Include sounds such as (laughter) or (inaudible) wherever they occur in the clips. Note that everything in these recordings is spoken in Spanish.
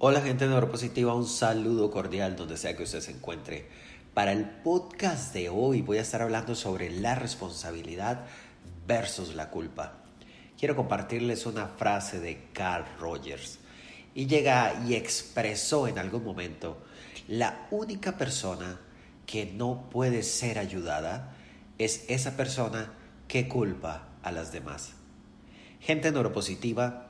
Hola gente neuropositiva, un saludo cordial donde sea que usted se encuentre. Para el podcast de hoy voy a estar hablando sobre la responsabilidad versus la culpa. Quiero compartirles una frase de Carl Rogers. Y llega y expresó en algún momento, la única persona que no puede ser ayudada es esa persona que culpa a las demás. Gente neuropositiva,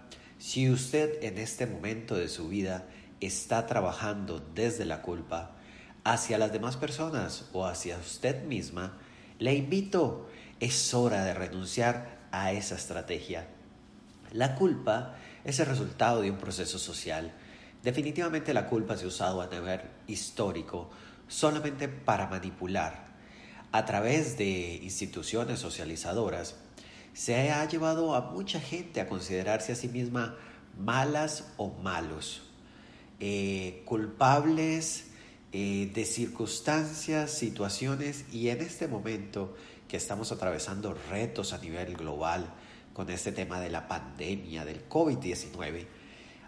si usted en este momento de su vida está trabajando desde la culpa hacia las demás personas o hacia usted misma, le invito, es hora de renunciar a esa estrategia. La culpa es el resultado de un proceso social. Definitivamente la culpa se ha usado a nivel histórico solamente para manipular. A través de instituciones socializadoras, se ha llevado a mucha gente a considerarse a sí misma malas o malos, eh, culpables eh, de circunstancias, situaciones y en este momento que estamos atravesando retos a nivel global con este tema de la pandemia del COVID-19,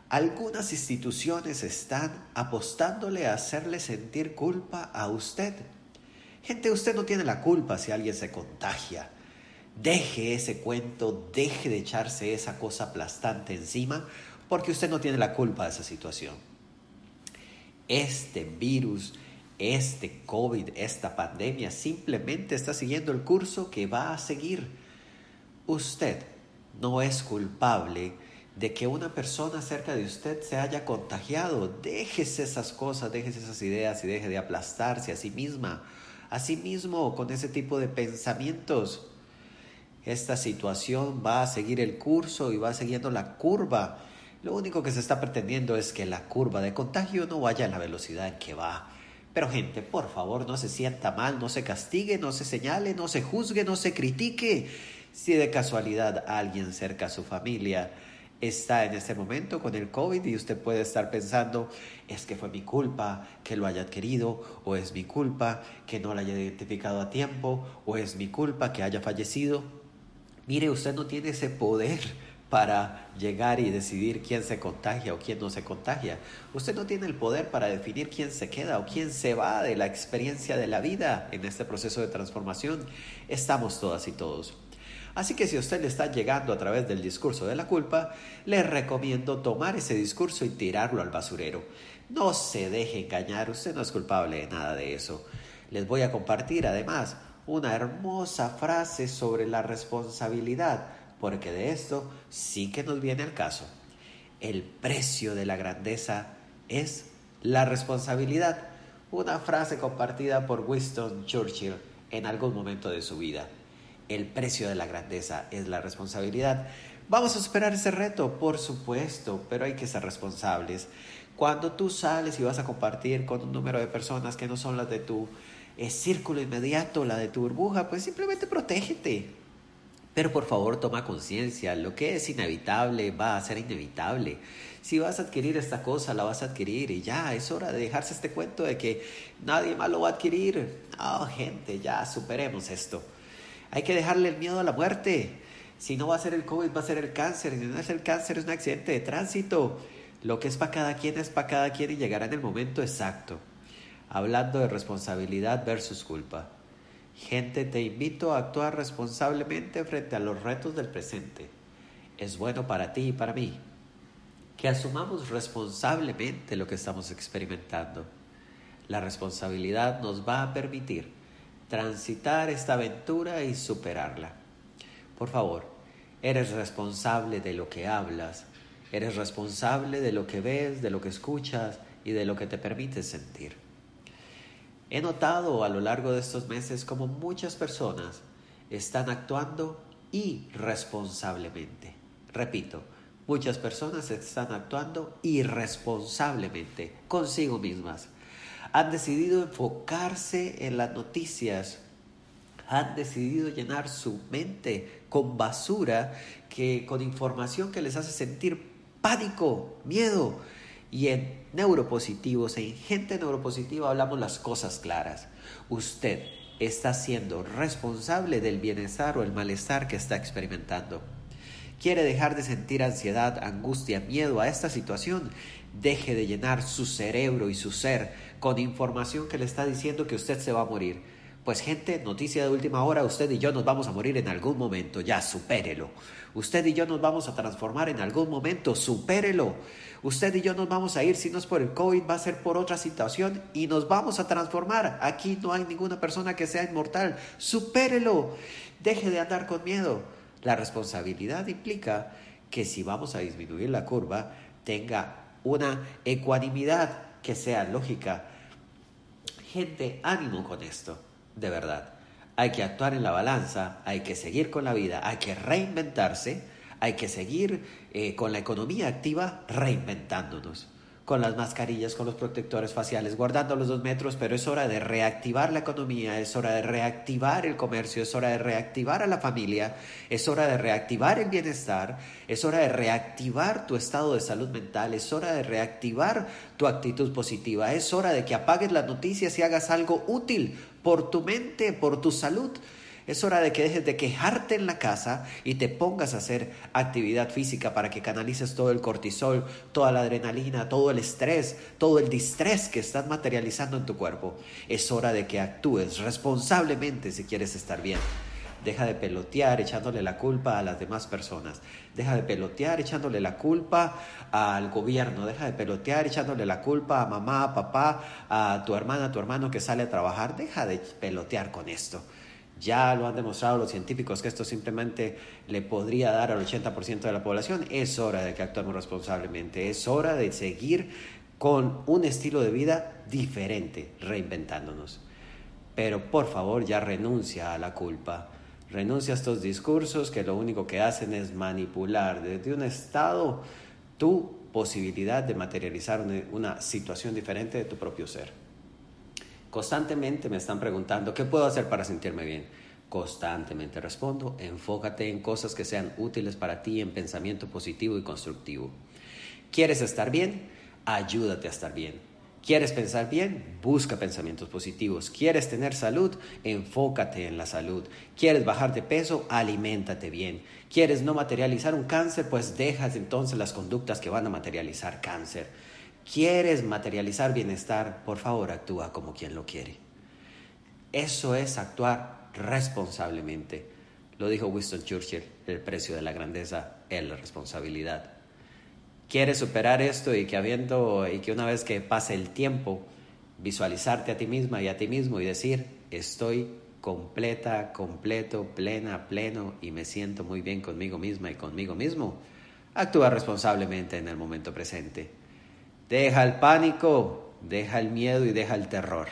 algunas instituciones están apostándole a hacerle sentir culpa a usted. Gente, usted no tiene la culpa si alguien se contagia. Deje ese cuento, deje de echarse esa cosa aplastante encima, porque usted no tiene la culpa de esa situación. Este virus, este COVID, esta pandemia simplemente está siguiendo el curso que va a seguir. Usted no es culpable de que una persona cerca de usted se haya contagiado. Déjese esas cosas, déjese esas ideas y deje de aplastarse a sí misma, a sí mismo con ese tipo de pensamientos esta situación va a seguir el curso y va siguiendo la curva. Lo único que se está pretendiendo es que la curva de contagio no vaya a la velocidad en que va. Pero gente, por favor, no se sienta mal, no se castigue, no se señale, no se juzgue, no se critique. Si de casualidad alguien cerca a su familia está en este momento con el COVID y usted puede estar pensando, es que fue mi culpa que lo haya adquirido, o es mi culpa que no lo haya identificado a tiempo, o es mi culpa que haya fallecido. Mire, usted no tiene ese poder (laughs) para llegar y decidir quién se contagia o quién no se contagia. Usted no tiene el poder para definir quién se queda o quién se va de la experiencia de la vida en este proceso de transformación. Estamos todas y todos. Así que si usted le está llegando a través del discurso de la culpa, le recomiendo tomar ese discurso y tirarlo al basurero. No se deje engañar, usted no es culpable de nada de eso. Les voy a compartir además una hermosa frase sobre la responsabilidad, porque de esto sí que nos viene al caso. El precio de la grandeza es la responsabilidad. Una frase compartida por Winston Churchill en algún momento de su vida. El precio de la grandeza es la responsabilidad. Vamos a superar ese reto, por supuesto, pero hay que ser responsables. Cuando tú sales y vas a compartir con un número de personas que no son las de tu es círculo inmediato, la de tu burbuja, pues simplemente protégete. Pero por favor toma conciencia, lo que es inevitable va a ser inevitable. Si vas a adquirir esta cosa, la vas a adquirir y ya, es hora de dejarse este cuento de que nadie más lo va a adquirir. Oh, gente, ya superemos esto. Hay que dejarle el miedo a la muerte. Si no va a ser el COVID, va a ser el cáncer. Si no es el cáncer, es un accidente de tránsito. Lo que es para cada quien es para cada quien y llegará en el momento exacto hablando de responsabilidad versus culpa. Gente, te invito a actuar responsablemente frente a los retos del presente. Es bueno para ti y para mí que asumamos responsablemente lo que estamos experimentando. La responsabilidad nos va a permitir transitar esta aventura y superarla. Por favor, eres responsable de lo que hablas, eres responsable de lo que ves, de lo que escuchas y de lo que te permites sentir. He notado a lo largo de estos meses como muchas personas están actuando irresponsablemente. Repito, Muchas personas están actuando irresponsablemente consigo mismas. Han decidido enfocarse en las noticias. Han decidido llenar su mente con basura, que, con información que les hace sentir pánico, miedo. Y en neuropositivos, en gente neuropositiva hablamos las cosas claras. Usted está siendo responsable del bienestar o el malestar que está experimentando quiere dejar de sentir ansiedad, angustia, miedo a esta situación, deje de llenar su cerebro y su ser con información que le está diciendo que usted se va a morir. Pues gente, noticia de última hora, usted y yo nos vamos a morir en algún momento, ya supérelo. Usted y yo nos vamos a transformar en algún momento, supérelo. Usted y yo nos vamos a ir, si no es por el COVID, va a ser por otra situación y nos vamos a transformar. Aquí no hay ninguna persona que sea inmortal, supérelo. Deje de andar con miedo. La responsabilidad implica que si vamos a disminuir la curva, tenga una ecuanimidad que sea lógica. Gente, ánimo con esto, de verdad. Hay que actuar en la balanza, hay que seguir con la vida, hay que reinventarse, hay que seguir eh, con la economía activa reinventándonos con las mascarillas, con los protectores faciales, guardando los dos metros, pero es hora de reactivar la economía, es hora de reactivar el comercio, es hora de reactivar a la familia, es hora de reactivar el bienestar, es hora de reactivar tu estado de salud mental, es hora de reactivar tu actitud positiva, es hora de que apagues las noticias y hagas algo útil por tu mente, por tu salud. Es hora de que dejes de quejarte en la casa y te pongas a hacer actividad física para que canalices todo el cortisol, toda la adrenalina, todo el estrés, todo el distrés que estás materializando en tu cuerpo. Es hora de que actúes responsablemente si quieres estar bien. Deja de pelotear echándole la culpa a las demás personas. Deja de pelotear echándole la culpa al gobierno. Deja de pelotear echándole la culpa a mamá, a papá, a tu hermana, a tu hermano que sale a trabajar. Deja de pelotear con esto. Ya lo han demostrado los científicos que esto simplemente le podría dar al 80% de la población. Es hora de que actuemos responsablemente. Es hora de seguir con un estilo de vida diferente, reinventándonos. Pero por favor ya renuncia a la culpa. Renuncia a estos discursos que lo único que hacen es manipular desde un estado tu posibilidad de materializar una situación diferente de tu propio ser. Constantemente me están preguntando, ¿qué puedo hacer para sentirme bien? Constantemente respondo, enfócate en cosas que sean útiles para ti en pensamiento positivo y constructivo. ¿Quieres estar bien? Ayúdate a estar bien. ¿Quieres pensar bien? Busca pensamientos positivos. ¿Quieres tener salud? Enfócate en la salud. ¿Quieres bajar de peso? Aliméntate bien. ¿Quieres no materializar un cáncer? Pues dejas entonces las conductas que van a materializar cáncer. ¿Quieres materializar bienestar? Por favor, actúa como quien lo quiere. Eso es actuar responsablemente. Lo dijo Winston Churchill, el precio de la grandeza es la responsabilidad. ¿Quieres superar esto y que habiendo y que una vez que pase el tiempo visualizarte a ti misma y a ti mismo y decir, estoy completa, completo, plena, pleno y me siento muy bien conmigo misma y conmigo mismo? Actúa responsablemente en el momento presente. Deja el pánico, deja el miedo y deja el terror.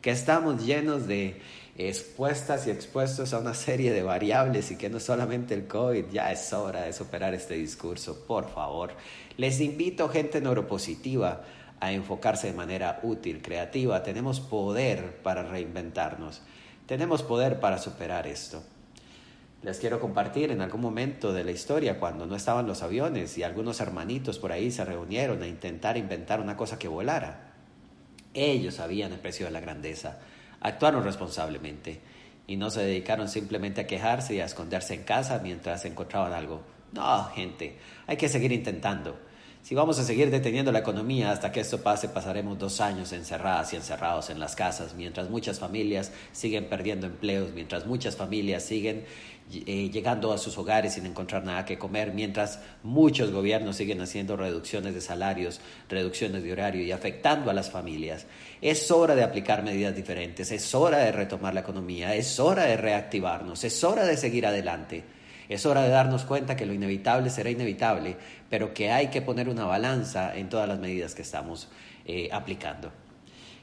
Que estamos llenos de expuestas y expuestos a una serie de variables y que no solamente el COVID, ya es hora de superar este discurso, por favor. Les invito, gente neuropositiva, a enfocarse de manera útil, creativa. Tenemos poder para reinventarnos. Tenemos poder para superar esto. Les quiero compartir en algún momento de la historia cuando no estaban los aviones y algunos hermanitos por ahí se reunieron a intentar inventar una cosa que volara. Ellos sabían el precio de la grandeza, actuaron responsablemente y no se dedicaron simplemente a quejarse y a esconderse en casa mientras encontraban algo. No, gente, hay que seguir intentando. Si vamos a seguir deteniendo la economía hasta que esto pase, pasaremos dos años encerradas y encerrados en las casas, mientras muchas familias siguen perdiendo empleos, mientras muchas familias siguen eh, llegando a sus hogares sin encontrar nada que comer, mientras muchos gobiernos siguen haciendo reducciones de salarios, reducciones de horario y afectando a las familias. Es hora de aplicar medidas diferentes, es hora de retomar la economía, es hora de reactivarnos, es hora de seguir adelante. Es hora de darnos cuenta que lo inevitable será inevitable, pero que hay que poner una balanza en todas las medidas que estamos eh, aplicando.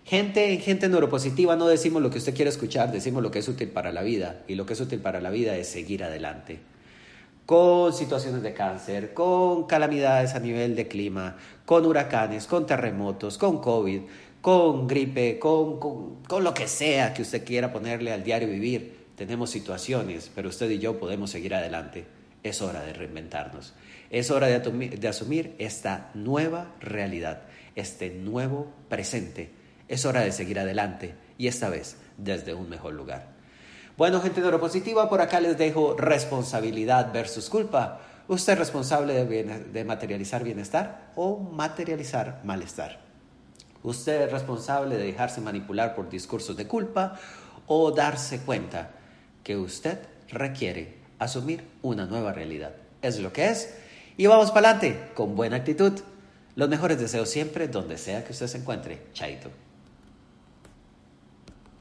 Gente, gente neuropositiva no decimos lo que usted quiere escuchar, decimos lo que es útil para la vida. Y lo que es útil para la vida es seguir adelante. con situaciones de cáncer, con calamidades a nivel de clima, con huracanes, con terremotos, con COVID, con gripe, con, con, lo que sea que usted quiera ponerle al diario vivir. Tenemos situaciones, pero usted y yo podemos seguir adelante. Es hora de reinventarnos. Es hora de, de asumir esta nueva realidad, este nuevo presente. Es hora de seguir adelante y esta vez desde un mejor lugar. Bueno, gente neuropositiva, por acá les dejo responsabilidad versus culpa. ¿Usted es responsable de, materializar bienestar o materializar malestar? ¿Usted es responsable de dejarse manipular por discursos de culpa o darse cuenta que usted requiere asumir una nueva realidad? Es lo que es. Y vamos para adelante con buena actitud. Los mejores deseos siempre donde sea que usted se encuentre. Chaito.